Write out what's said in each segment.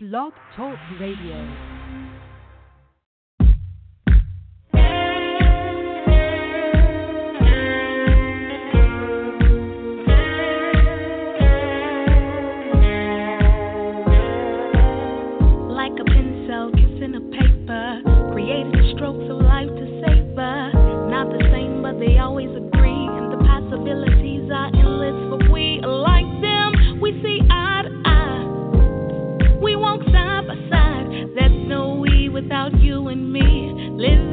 Blog Talk Radio. Live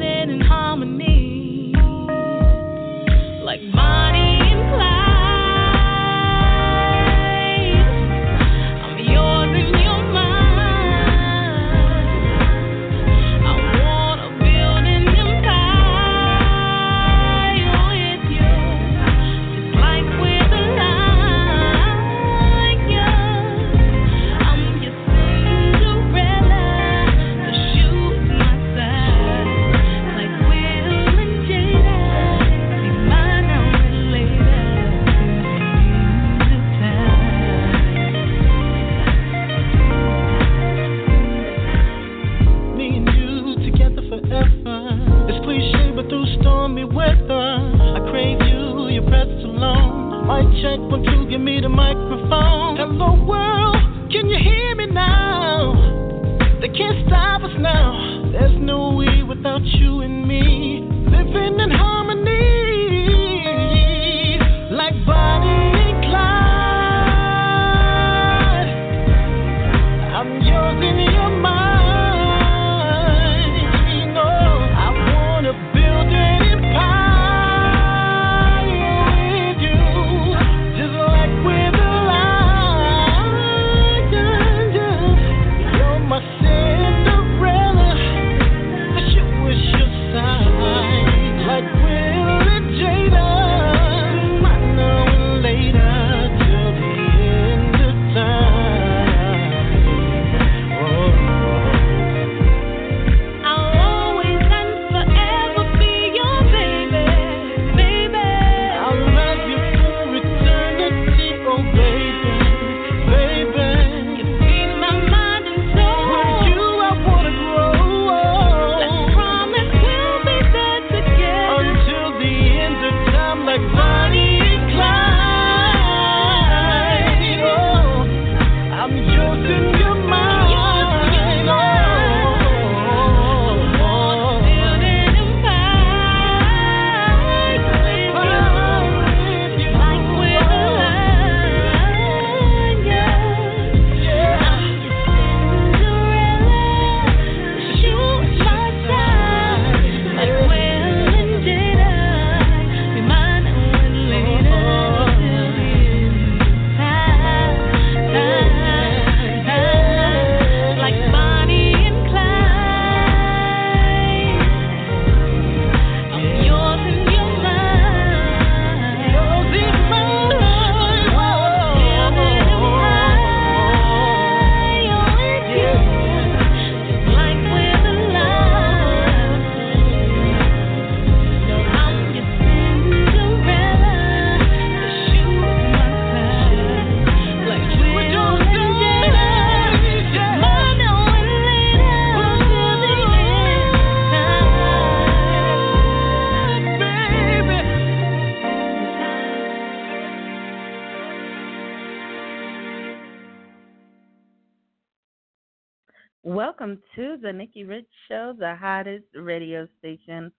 Nikki Rich Show, the hottest radio station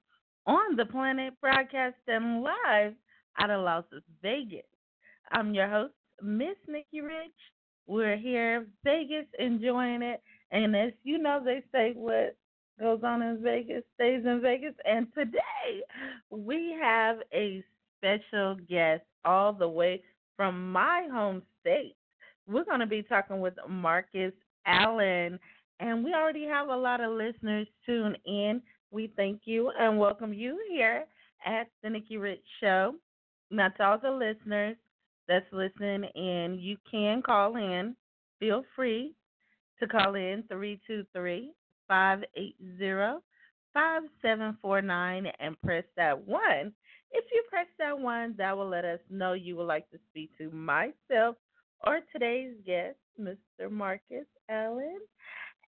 on the planet, broadcasting live out of Las Vegas. I'm your host, Miss Nikki Rich. We're here, Vegas, enjoying it. And as you know, they say what goes on in Vegas stays in Vegas. And today we have a special guest all the way from my home state. We're going to be talking with Marcus Allen, and we already have a lot of listeners tuned in. We thank you and welcome you here at the Nikki Rich Show. Now, to all the listeners that's listening in, you can call in. Feel free to call in 323 580 5749 and press that one. If you press that one, that will let us know you would like to speak to myself or today's guest, Mr. Marcus Allen.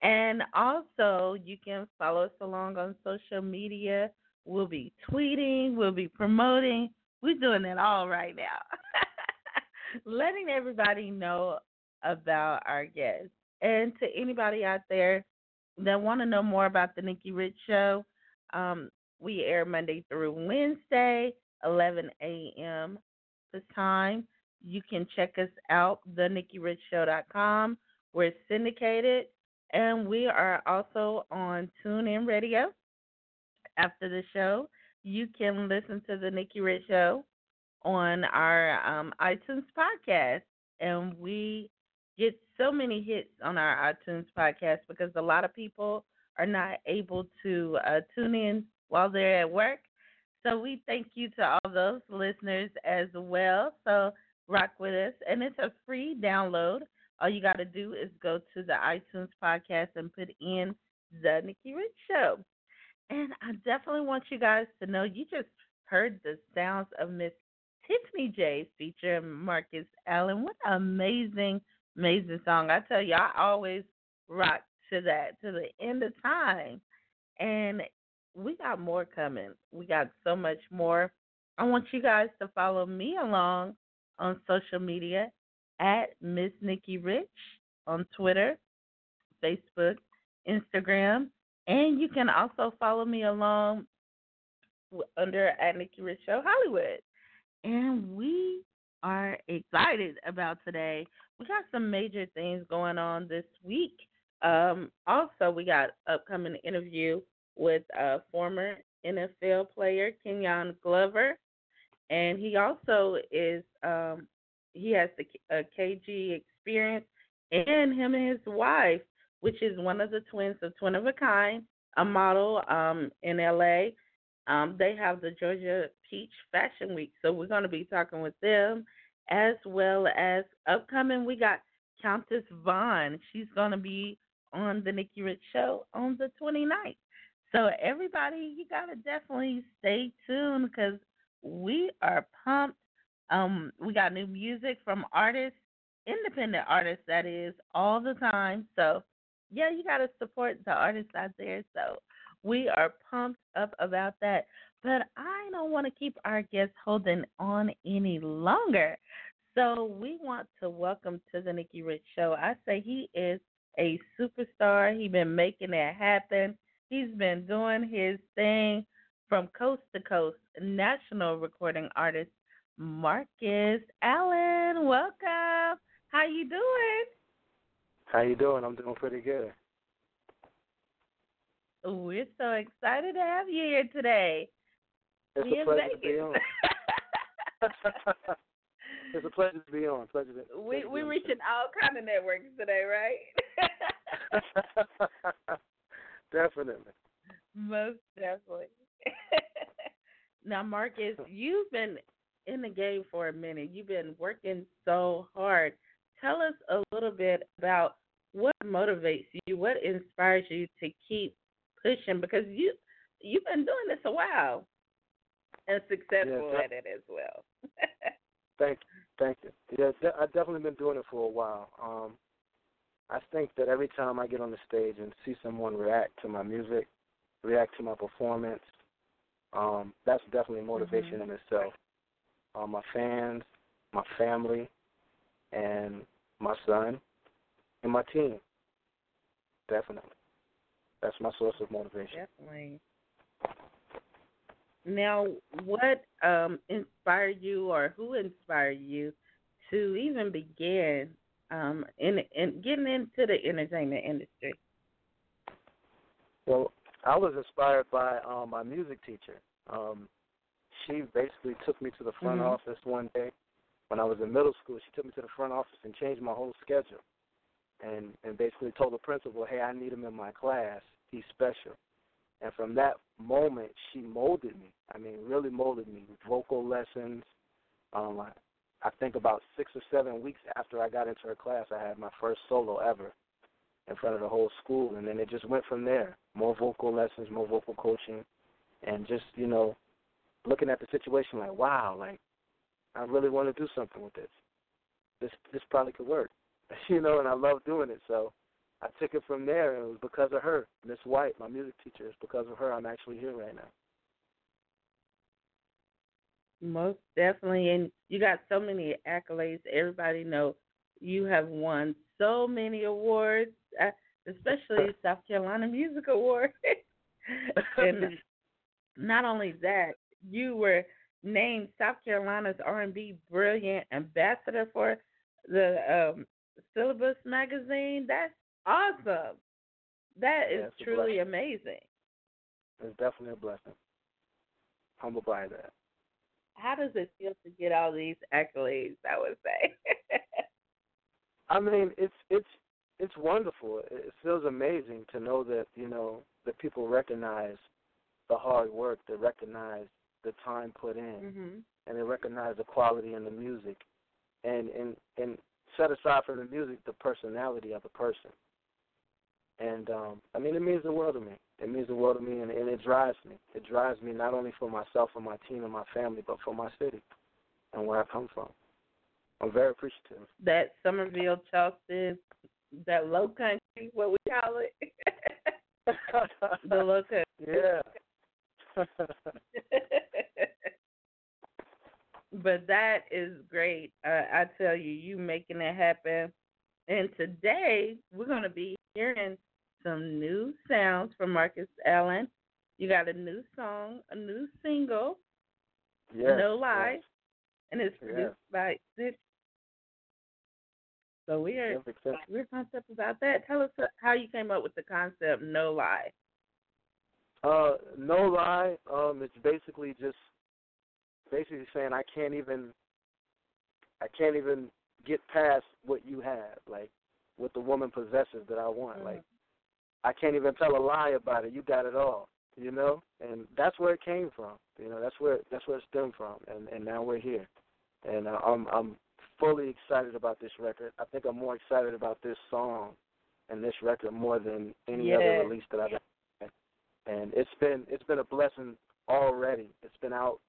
And also, you can follow us along on social media. We'll be tweeting, we'll be promoting. We're doing it all right now. Letting everybody know about our guests. And to anybody out there that want to know more about the Nikki Rich Show, um, we air Monday through Wednesday, 11 a.m. this time. You can check us out, thenikkirichshow.com. We're syndicated, and we are also on TuneIn Radio. After the show, you can listen to the Nikki Rich Show on our um, iTunes podcast, and we get so many hits on our iTunes podcast because a lot of people are not able to uh, tune in while they're at work. So we thank you to all those listeners as well. So rock with us, and it's a free download. All you got to do is go to the iTunes podcast and put in the Nikki Rich Show. And I definitely want you guys to know you just heard the sounds of Miss Tiffany J featuring Marcus Allen. What amazing, amazing song. I tell you, I always rock to that to the end of time. And we got more coming. We got so much more. I want you guys to follow me along on social media at Miss Nikki Rich on Twitter, Facebook, Instagram, and you can also follow me along under at Nikki Rich Show Hollywood. And we are excited about today. We got some major things going on this week. Um, also, we got upcoming interview with a former NFL player Kenyon Glover, and he also is um, he has the uh, KG experience, and him and his wife, which is one of the twins of Twin of a Kind, a model um, in LA. Um, they have the Georgia Peach Fashion Week, so we're going to be talking with them as well as upcoming. We got Countess Vaughn. She's going to be on the Nikki Rich Show on the 29th. So everybody, you got to definitely stay tuned because we are pumped. Um, we got new music from artists, independent artists, that is, all the time. So, yeah, you got to support the artists out there. So, we are pumped up about that. But I don't want to keep our guests holding on any longer. So, we want to welcome to the Nikki Rich Show. I say he is a superstar. He's been making it happen. He's been doing his thing from coast to coast, national recording artist Marcus Allen. Welcome. How you doing? How you doing? I'm doing pretty good. We're so excited to have you here today. It's we a pleasure to be on. it's a pleasure to be on. Pleasure to, we we reaching all kind of networks today, right? definitely. Most definitely. now, Marcus, you've been in the game for a minute. You've been working so hard. Tell us a little bit about what motivates you, what inspires you to keep pushing because you you've been doing this a while and successful yeah, at it as well. thank you, thank you. Yeah, I've definitely been doing it for a while. Um, I think that every time I get on the stage and see someone react to my music, react to my performance, um, that's definitely motivation mm-hmm. in itself. Uh, my fans, my family, and my son, and my team. Definitely. That's my source of motivation. Definitely. Now, what um, inspired you, or who inspired you to even begin um, in, in getting into the entertainment industry? Well, I was inspired by um, my music teacher. Um, she basically took me to the front mm-hmm. office one day when I was in middle school. She took me to the front office and changed my whole schedule, and and basically told the principal, "Hey, I need him in my class. He's special." And from that moment, she molded me. I mean, really molded me. Vocal lessons. Um, I, I think about six or seven weeks after I got into her class, I had my first solo ever in front of the whole school, and then it just went from there. More vocal lessons, more vocal coaching, and just you know, looking at the situation like, wow, like I really want to do something with this. This this probably could work, you know, and I love doing it. So I took it from there, and it was because of her, Miss White, my music teacher. It's because of her I'm actually here right now. Most definitely, and you got so many accolades. Everybody know you have won so many awards, uh, especially South Carolina Music Award. and not only that, you were named South Carolina's R&B Brilliant Ambassador for the um, Syllabus magazine. That's awesome. That is yeah, truly amazing. It's definitely a blessing. Humble by that. How does it feel to get all these accolades? I would say. I mean, it's it's it's wonderful. It feels amazing to know that you know that people recognize the hard work, they recognize the time put in, mm-hmm. and they recognize the quality in the music, and and and set aside from the music the personality of the person. And um, I mean, it means the world to me. It means the world to me, and, and it drives me. It drives me not only for myself and my team and my family, but for my city and where I come from. I'm very appreciative. That Summerville, Charleston, that low country, what we call it. the low country. Yeah. but that is great. Uh, I tell you, you making it happen. And today we're going to be hearing some new sounds from Marcus Allen. You got a new song, a new single, yes, No Lie, yes. and it's produced yes. by Sid. So we are we're concept about that. Tell us how you came up with the concept No Lie. Uh, no lie. Um, it's basically just basically saying I can't even I can't even get past what you have, like what the woman possesses that I want. Mm-hmm. Like I can't even tell a lie about it. You got it all, you know. And that's where it came from. You know, that's where that's where it stemmed from. And and now we're here, and uh, I'm I'm fully excited about this record. I think I'm more excited about this song and this record more than any yes. other release that I've had. And it's been it's been a blessing already. It's been out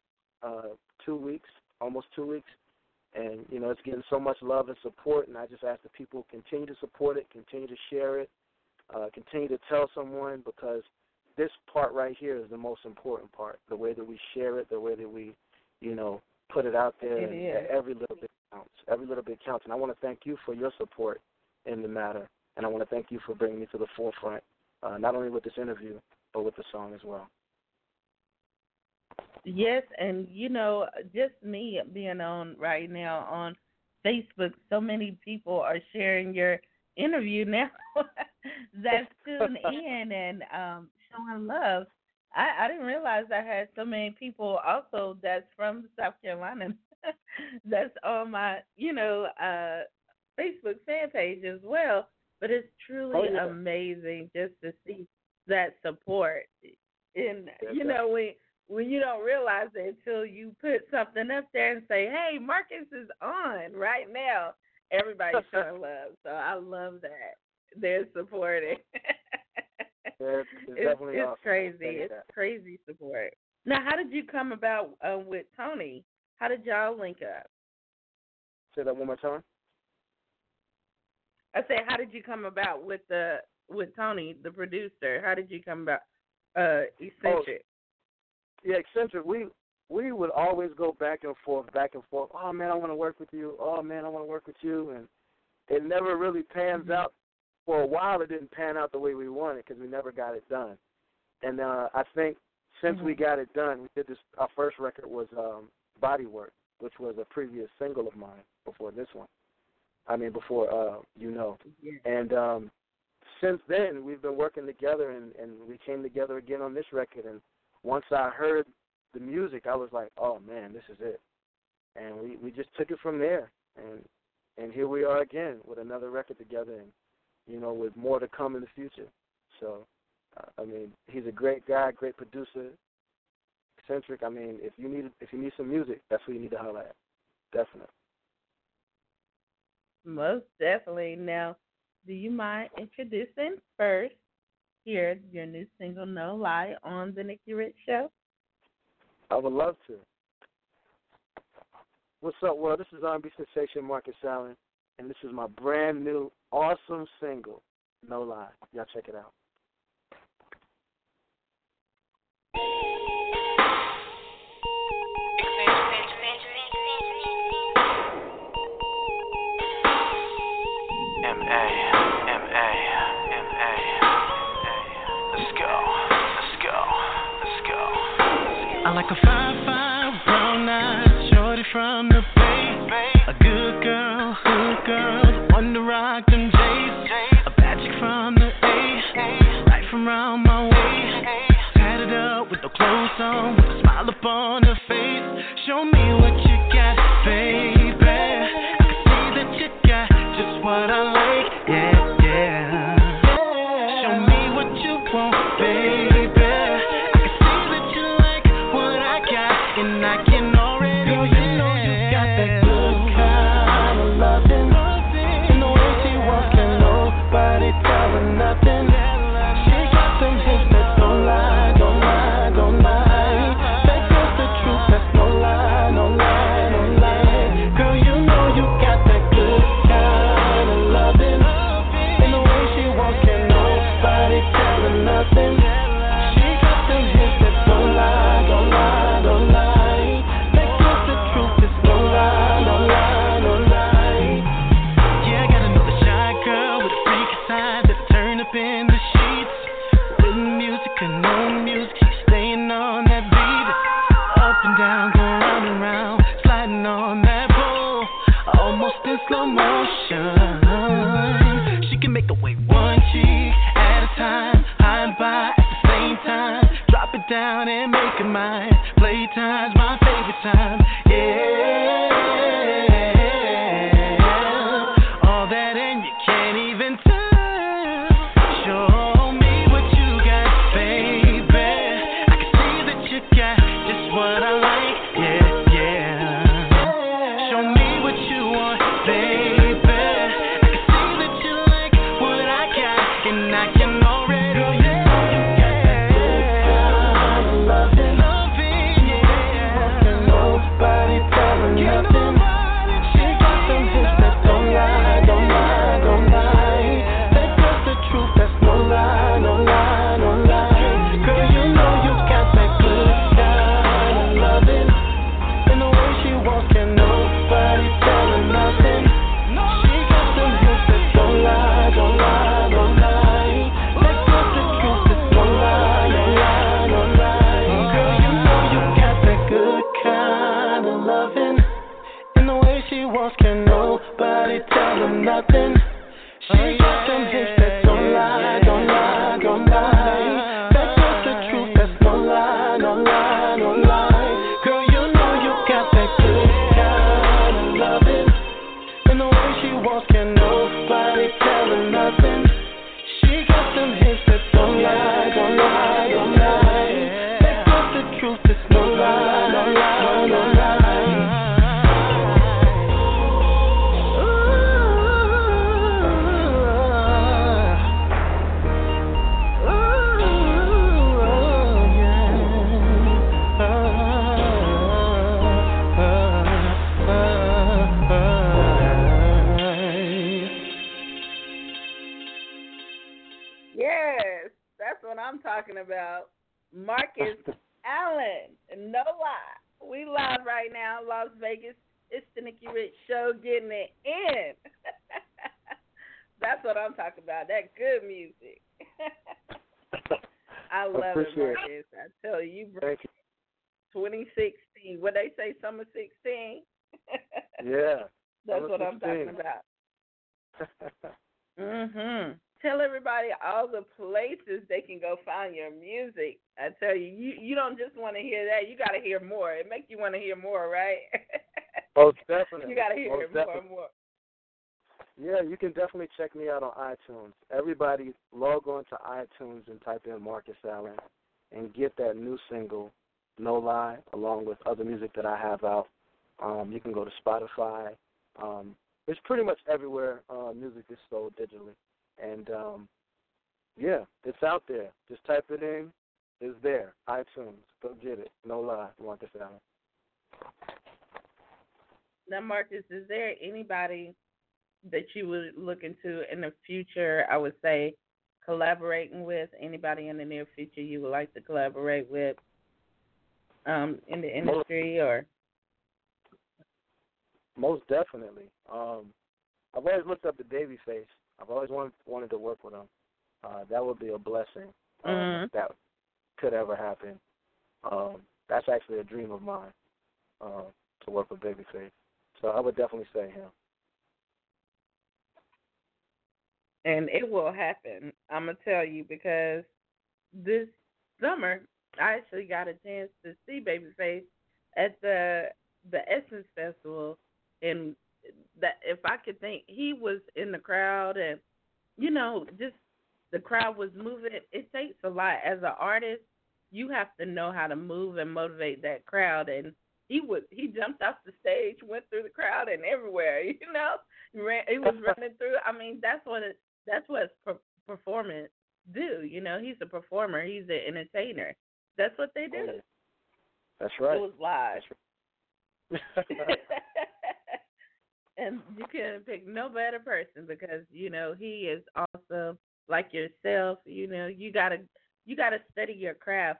uh two weeks, almost two weeks. And, you know, it's getting so much love and support and I just ask that people continue to support it, continue to share it, uh, continue to tell someone because this part right here is the most important part. The way that we share it, the way that we, you know, put it out there it and is. every little bit counts. Every little bit counts. And I want to thank you for your support in the matter. And I want to thank you for bringing me to the forefront, uh, not only with this interview, but with the song as well. Yes, and you know, just me being on right now on Facebook, so many people are sharing your interview now that's tune in and um showing love. I, I didn't realize I had so many people also that's from South Carolina that's on my, you know, uh Facebook fan page as well. But it's truly Oh, yeah. amazing just to see that support. And you know, when when you don't realize it until you put something up there and say, "Hey, Marcus is on right now." Everybody's showing love, so I love that they're supporting. Yeah, it's, it's it's, it's awesome. crazy. It's that. crazy support. Now, how did you come about uh, with Tony? How did y'all link up? Say that one more time. I said, how did you come about with the with Tony, the producer? How did you come about? Uh, eccentric. Yeah, eccentric. We we would always go back and forth, back and forth. Oh man, I want to work with you. Oh man, I want to work with you, and it never really pans Mhm. out. For a while, it didn't pan out the way we wanted because we never got it done. And uh, I think since we Mhm. got it done, we did this. Our first record was um, Body Work, which was a previous single of mine before this one. I mean, before uh, you know. Yeah. And um, since then, we've been working together, and, and we came together again on this record. And once I heard the music, I was like, "Oh man, this is it." And we we just took it from there, and and here we are again with another record together, and you know, with more to come in the future. So, uh, I mean, he's a great guy, great producer, eccentric. I mean, if you need if you need some music, that's who you need to holler at. Definitely. Most definitely. Now, do you mind introducing first hear your new single No Lie on the Nikki Rich Show? I would love to. What's up, world? This is R&B sensation Marcus Allen, and this is my brand new awesome single, No Lie. Y'all check it out. Like a five. I tell you, you you don't just want to hear that. You got to hear more. It makes you want to hear more, right? Most definitely. You got to hear Most more definitely. and more. Yeah, you can definitely check me out on iTunes. Everybody, log on to iTunes and type in Marcus Allen and get that new single, No Lie, along with other music that I have out. Um, you can go to Spotify. Um, it's pretty much everywhere uh, music is sold digitally. And um, yeah, it's out there. Just type it in, is there. iTunes. Go get it. No lie, want this album. Now, Marcus, is there anybody that you would look into in the future? I would say collaborating with anybody in the near future you would like to collaborate with um, in the industry most, or most definitely um, i've always looked up to babyface i've always wanted wanted to work with him uh, that would be a blessing um, mm-hmm. that could ever happen. Um, that's actually a dream of mine uh, to work with Babyface. So I would definitely say him. And it will happen. I'm gonna tell you because this summer I actually got a chance to see Babyface at the the Essence Festival, and that if I could think, he was in the crowd, and you know, just the crowd was moving. It takes a lot as an artist. You have to know how to move and motivate that crowd, and he would he jumped off the stage, went through the crowd and everywhere. You know, he, ran, he was running through. I mean, that's what it, that's what per- performance do. You know, he's a performer. He's an entertainer. That's what they do. That's right. It was live. and you can pick no better person because you know he is also like yourself. You know you gotta you gotta study your craft.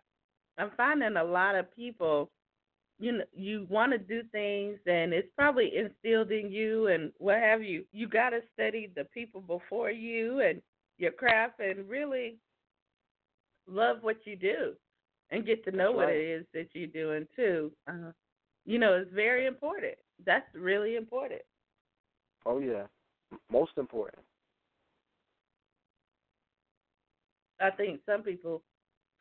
I'm finding a lot of people, you know, you want to do things and it's probably instilled in you and what have you. You gotta study the people before you and your craft and really love what you do and get to know That's what right. it is that you're doing too. Uh, you know, it's very important. That's really important. Oh yeah, most important. I think some people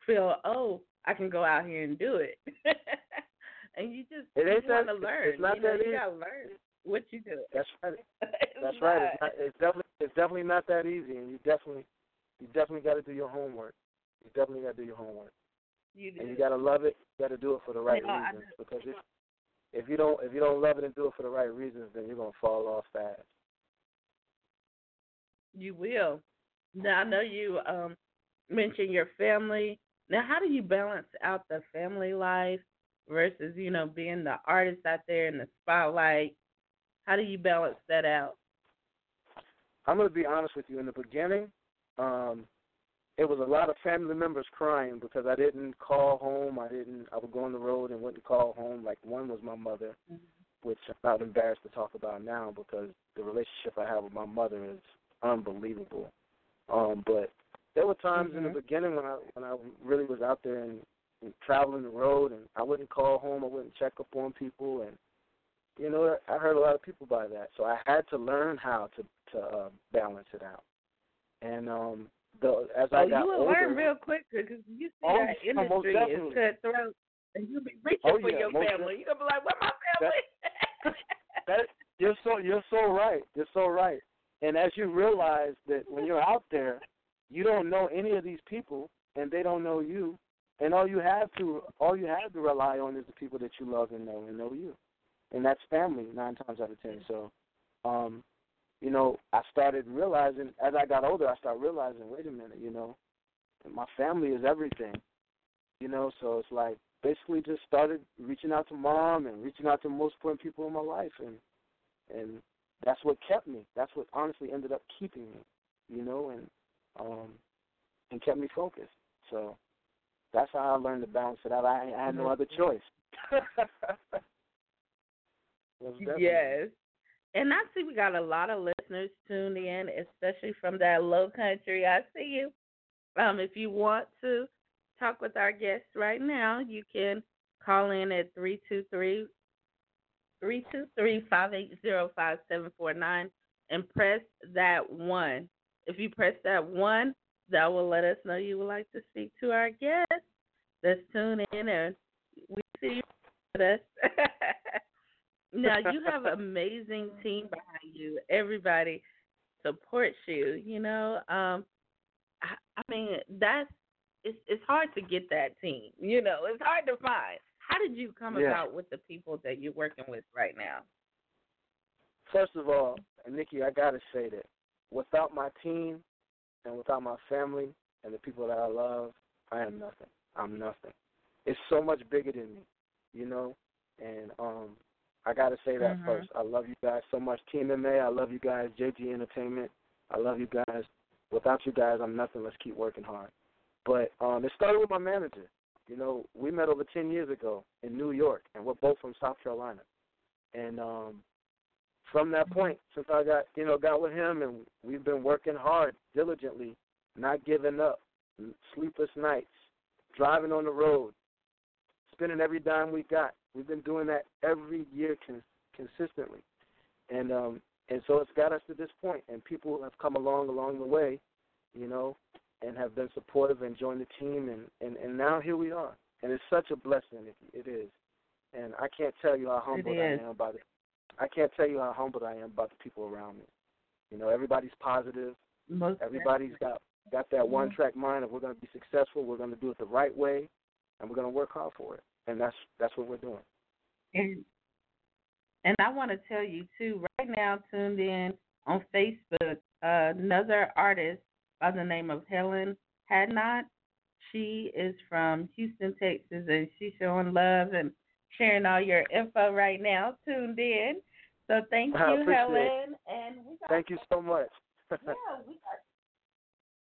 feel, oh, I can go out here and do it, and you just It you want to learn. it's not you know, that you easy. gotta learn what you do. That's right. That's right. It's, not. not, it's definitely it's definitely not that easy, and you definitely you definitely got to do your homework. You definitely got to do your homework, You do. and you got to love it. You got to do it for the right I reasons. Because if if you don't if you don't love it and do it for the right reasons, then you're gonna fall off fast. You will. Now I know you um mentioned your family. Now how do you balance out the family life versus, you know, being the artist out there in the spotlight? How do you balance that out? I'm gonna be honest with you. In the beginning, um, it was a lot of family members crying because I didn't call home. I didn't. I would go on the road and wouldn't call home. Like one was my mother, which I'm not embarrassed to talk about now because the relationship I have with my mother is unbelievable. Um, but there were times in the Mhm. beginning when I when I really was out there and, and traveling the road, and I wouldn't call home. I wouldn't check up on people, and you know I hurt a lot of people by that. So I had to learn how to to uh, balance it out. And um, the as I oh, got you will older, learn real quick because you see Oh, that most industry is cutthroat, and you'll be reaching Oh, for yeah, your most family. You're gonna be like, "Where my family?" that you're so you're so right. You're so right. And as you realize that when you're out there, you don't know any of these people, and they don't know you, and all you have to all you have to rely on is the people that you love and know and know you, and that's family nine times out of ten. So, um, you know, I started realizing as I got older, I started realizing, wait a minute, you know, my family is everything, you know. So it's like basically just started reaching out to mom and reaching out to most important people in my life, and and that's what kept me. That's what honestly ended up keeping me, you know, and um, and kept me focused. So that's how I learned to balance it out. I, I had no other choice. Yes. And I see we got a lot of listeners tuned in, especially from that low country. I see you. Um, if you want to talk with our guests right now, you can call in at 323 323 580 5749 and press that one. If you press that one, that will let us know you would like to speak to our guest. Let's tune in and we see you with us. now you have an amazing team behind you. Everybody supports you. You know, um, I, I mean that's it's it's hard to get that team. You know, it's hard to find. How did you come Yeah. about with the people that you're working with right now? First of all, Nikki, I gotta say that without my team and without my family and the people that I love, I am nothing. I'm nothing. It's so much bigger than me, you know. And um, I got to say that Mhm. first. I love you guys so much. Team MA, I love you guys. JG Entertainment, I love you guys. Without you guys, I'm nothing. Let's keep working hard. But um, it started with my manager. You know, we met over 10 years ago in New York, and we're both from South Carolina. And um, from that point, since I got you know got with him, and we've been working hard, diligently, not giving up, sleepless nights, driving on the road, spending every dime we got. We've been doing that every year con- consistently, and um, and so it's got us to this point. And people have come along along the way, you know, and have been supportive and joined the team, and and and now here we are. And it's such a blessing. It, it is, and I can't tell you how humbled I am by the. I can't tell you how humbled I am about the people around me. You know, everybody's positive. Most Everybody's got got that one track mind of we're going to be successful, we're going to do it the right way, and we're going to work hard for it. And that's that's what we're doing. And and I want to tell you too, right now tuned in on Facebook, uh, another artist by the name of Helen Hadnot. She is from Houston, Texas, and she's showing love and sharing all your info right now. Tuned in, so thank you, appreciate it. Helen. And we got Thank you so much. yeah, we got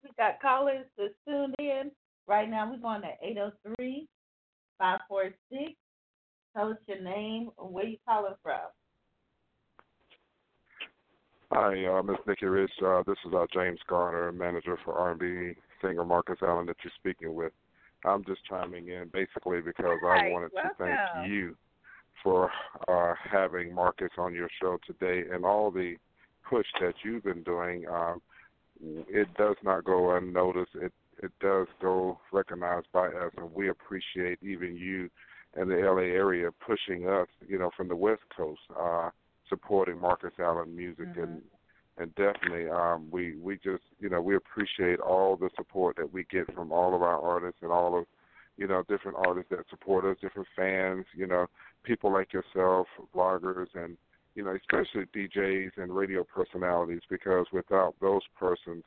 we got callers that's tuned in right now. We're going to 803 546. Tell us your name and where you calling from. Hi, uh, Miss Nikki Rich. Uh, this is uh, James Garner, manager for R&B singer Marcus Allen that you're speaking with. I'm just chiming in basically because Hi, I wanted to thank you for uh, having Marcus on your show today and all the push that you've been doing. Um, it does not go unnoticed. It it does go recognized by us, and we appreciate even you in the LA area pushing us, you know, from the West Coast, uh, supporting Marcus Allen music Mm-hmm. and and definitely um we we just you know we appreciate all the support that we get from all of our artists and all of you know different artists that support us different fans you know people like yourself bloggers and you know especially DJs and radio personalities because without those persons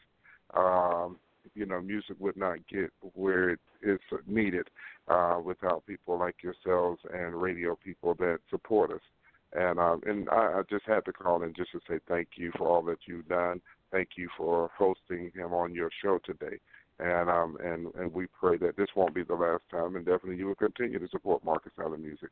um you know music would not get where it is needed uh without people like yourselves and radio people that support us and um, and I, I just had to call in just to say thank you for all that you've done. Thank you for hosting him on your show today. And um and and we pray that this won't be the last time, and definitely you will continue to support Marcus Allen music.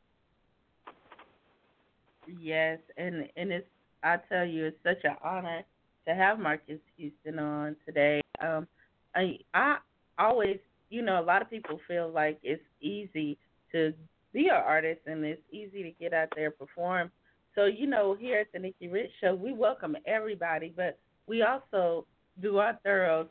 Yes, and and it's I tell you, it's such an honor to have Marcus Houston on today. Um, I I always, you know, a lot of people feel like it's easy to be an artist and it's easy to get out there and perform. So you know, here at the Nikki Rich Show, we welcome everybody, but we also do our thorough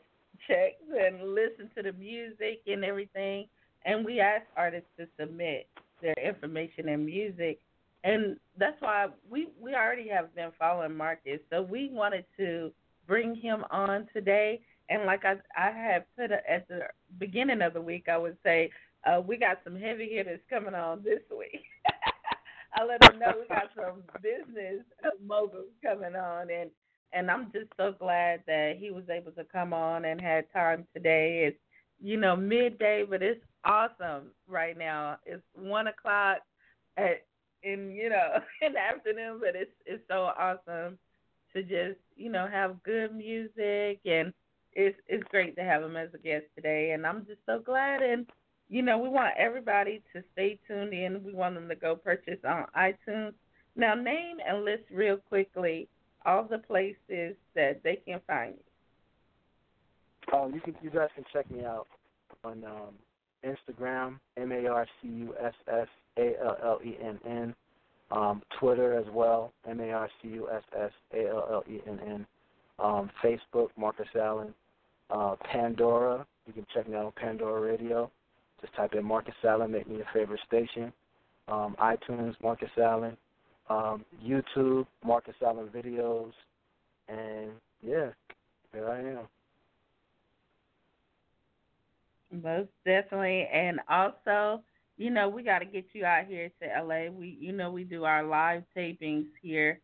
checks and listen to the music and everything, and we ask artists to submit their information and music and that's why we we already have been following Marcus. So we wanted to bring him on today. And like I I had put at the beginning of the week, I would say uh, we got some heavy hitters coming on this week. I let them know we got some business moguls coming on, and and I'm just so glad that he was able to come on and had time today. It's you know midday, but it's awesome right now. It's one o'clock at in you know in the afternoon, but it's it's so awesome to just you know have good music and it's it's great to have him as a guest today and I'm just so glad and you know we want everybody to stay tuned in. We want them to go purchase on iTunes. Now name and list real quickly all the places that they can find you. Um, you can you guys can check me out on um, Instagram, M A R C U S S A L L E N N. Um, Twitter as well, M A R C U S S A L L E N N. Um, Facebook, Marcus Allen. Uh, Pandora, you can check me out on Pandora Radio. Just type in Marcus Allen, make me your favorite station. Um, iTunes, Marcus Allen. Um, YouTube, Marcus Allen videos. And yeah, there I am. Most definitely. And also, you know, we got to get you out here to LA. We, you know, we do our live tapings here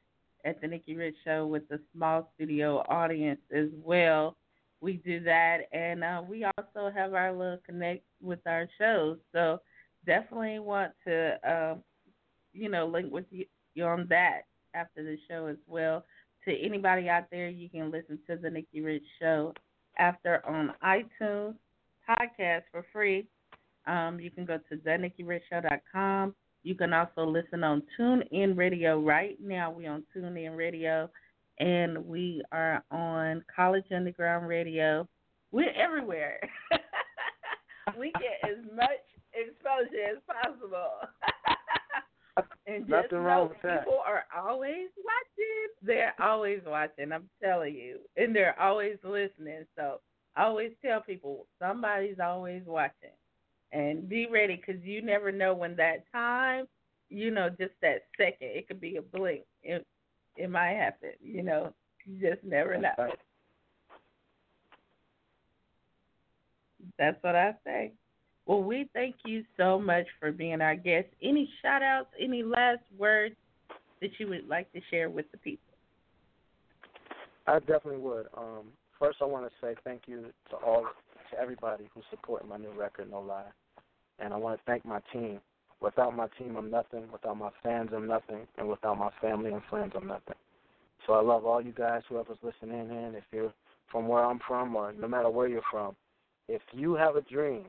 at the Nikki Rich Show with the small studio audience as well. We do that, and uh, we also have our little connect with our shows. So definitely want to, um, you know, link with you you on that after the show as well. To anybody out there, you can listen to the Nikki Rich Show after on iTunes podcast for free. Um, you can go to thenikkirichshow.com. You can also listen on TuneIn Radio right now. We're on TuneIn Radio, and we are on College Underground Radio. We're everywhere. we get as much exposure as possible. and just Nothing wrong with that. People are always watching. They're always watching. I'm telling you, and they're always listening. So I always tell people somebody's always watching, and be ready because you never know when that time, you know, just that second, it could be a blink. It it might happen. You know, you just never know. That's what I say. Well, we thank you so much for being our guest. Any shout outs, any last words that you would like to share with the people? I definitely would. Um, first, I want to say thank you to all, to everybody who's supporting my new record, No Lie. And I want to thank my team. Without my team, I'm nothing. Without my fans, I'm nothing. And without my family and friends, I'm nothing. So I love all you guys, whoever's listening in. If you're from where I'm from or no matter where you're from, if you have a dream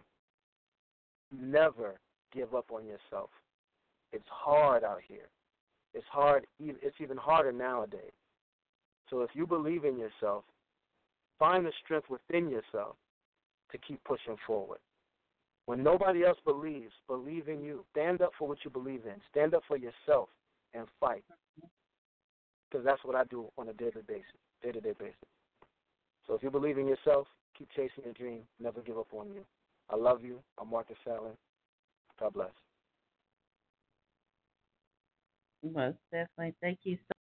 never give up on yourself. It's hard out here. It's hard. It's even harder nowadays. So if you believe in yourself, find the strength within yourself to keep pushing forward. When nobody else believes, believe in you. Stand up for what you believe in. Stand up for yourself and fight. Because that's what I do on a daily basis, day-to-day basis. So if you believe in yourself, keep chasing your dream. Never give up on you. I love you. I'm Marcus Allen. God bless. Most definitely. Thank you so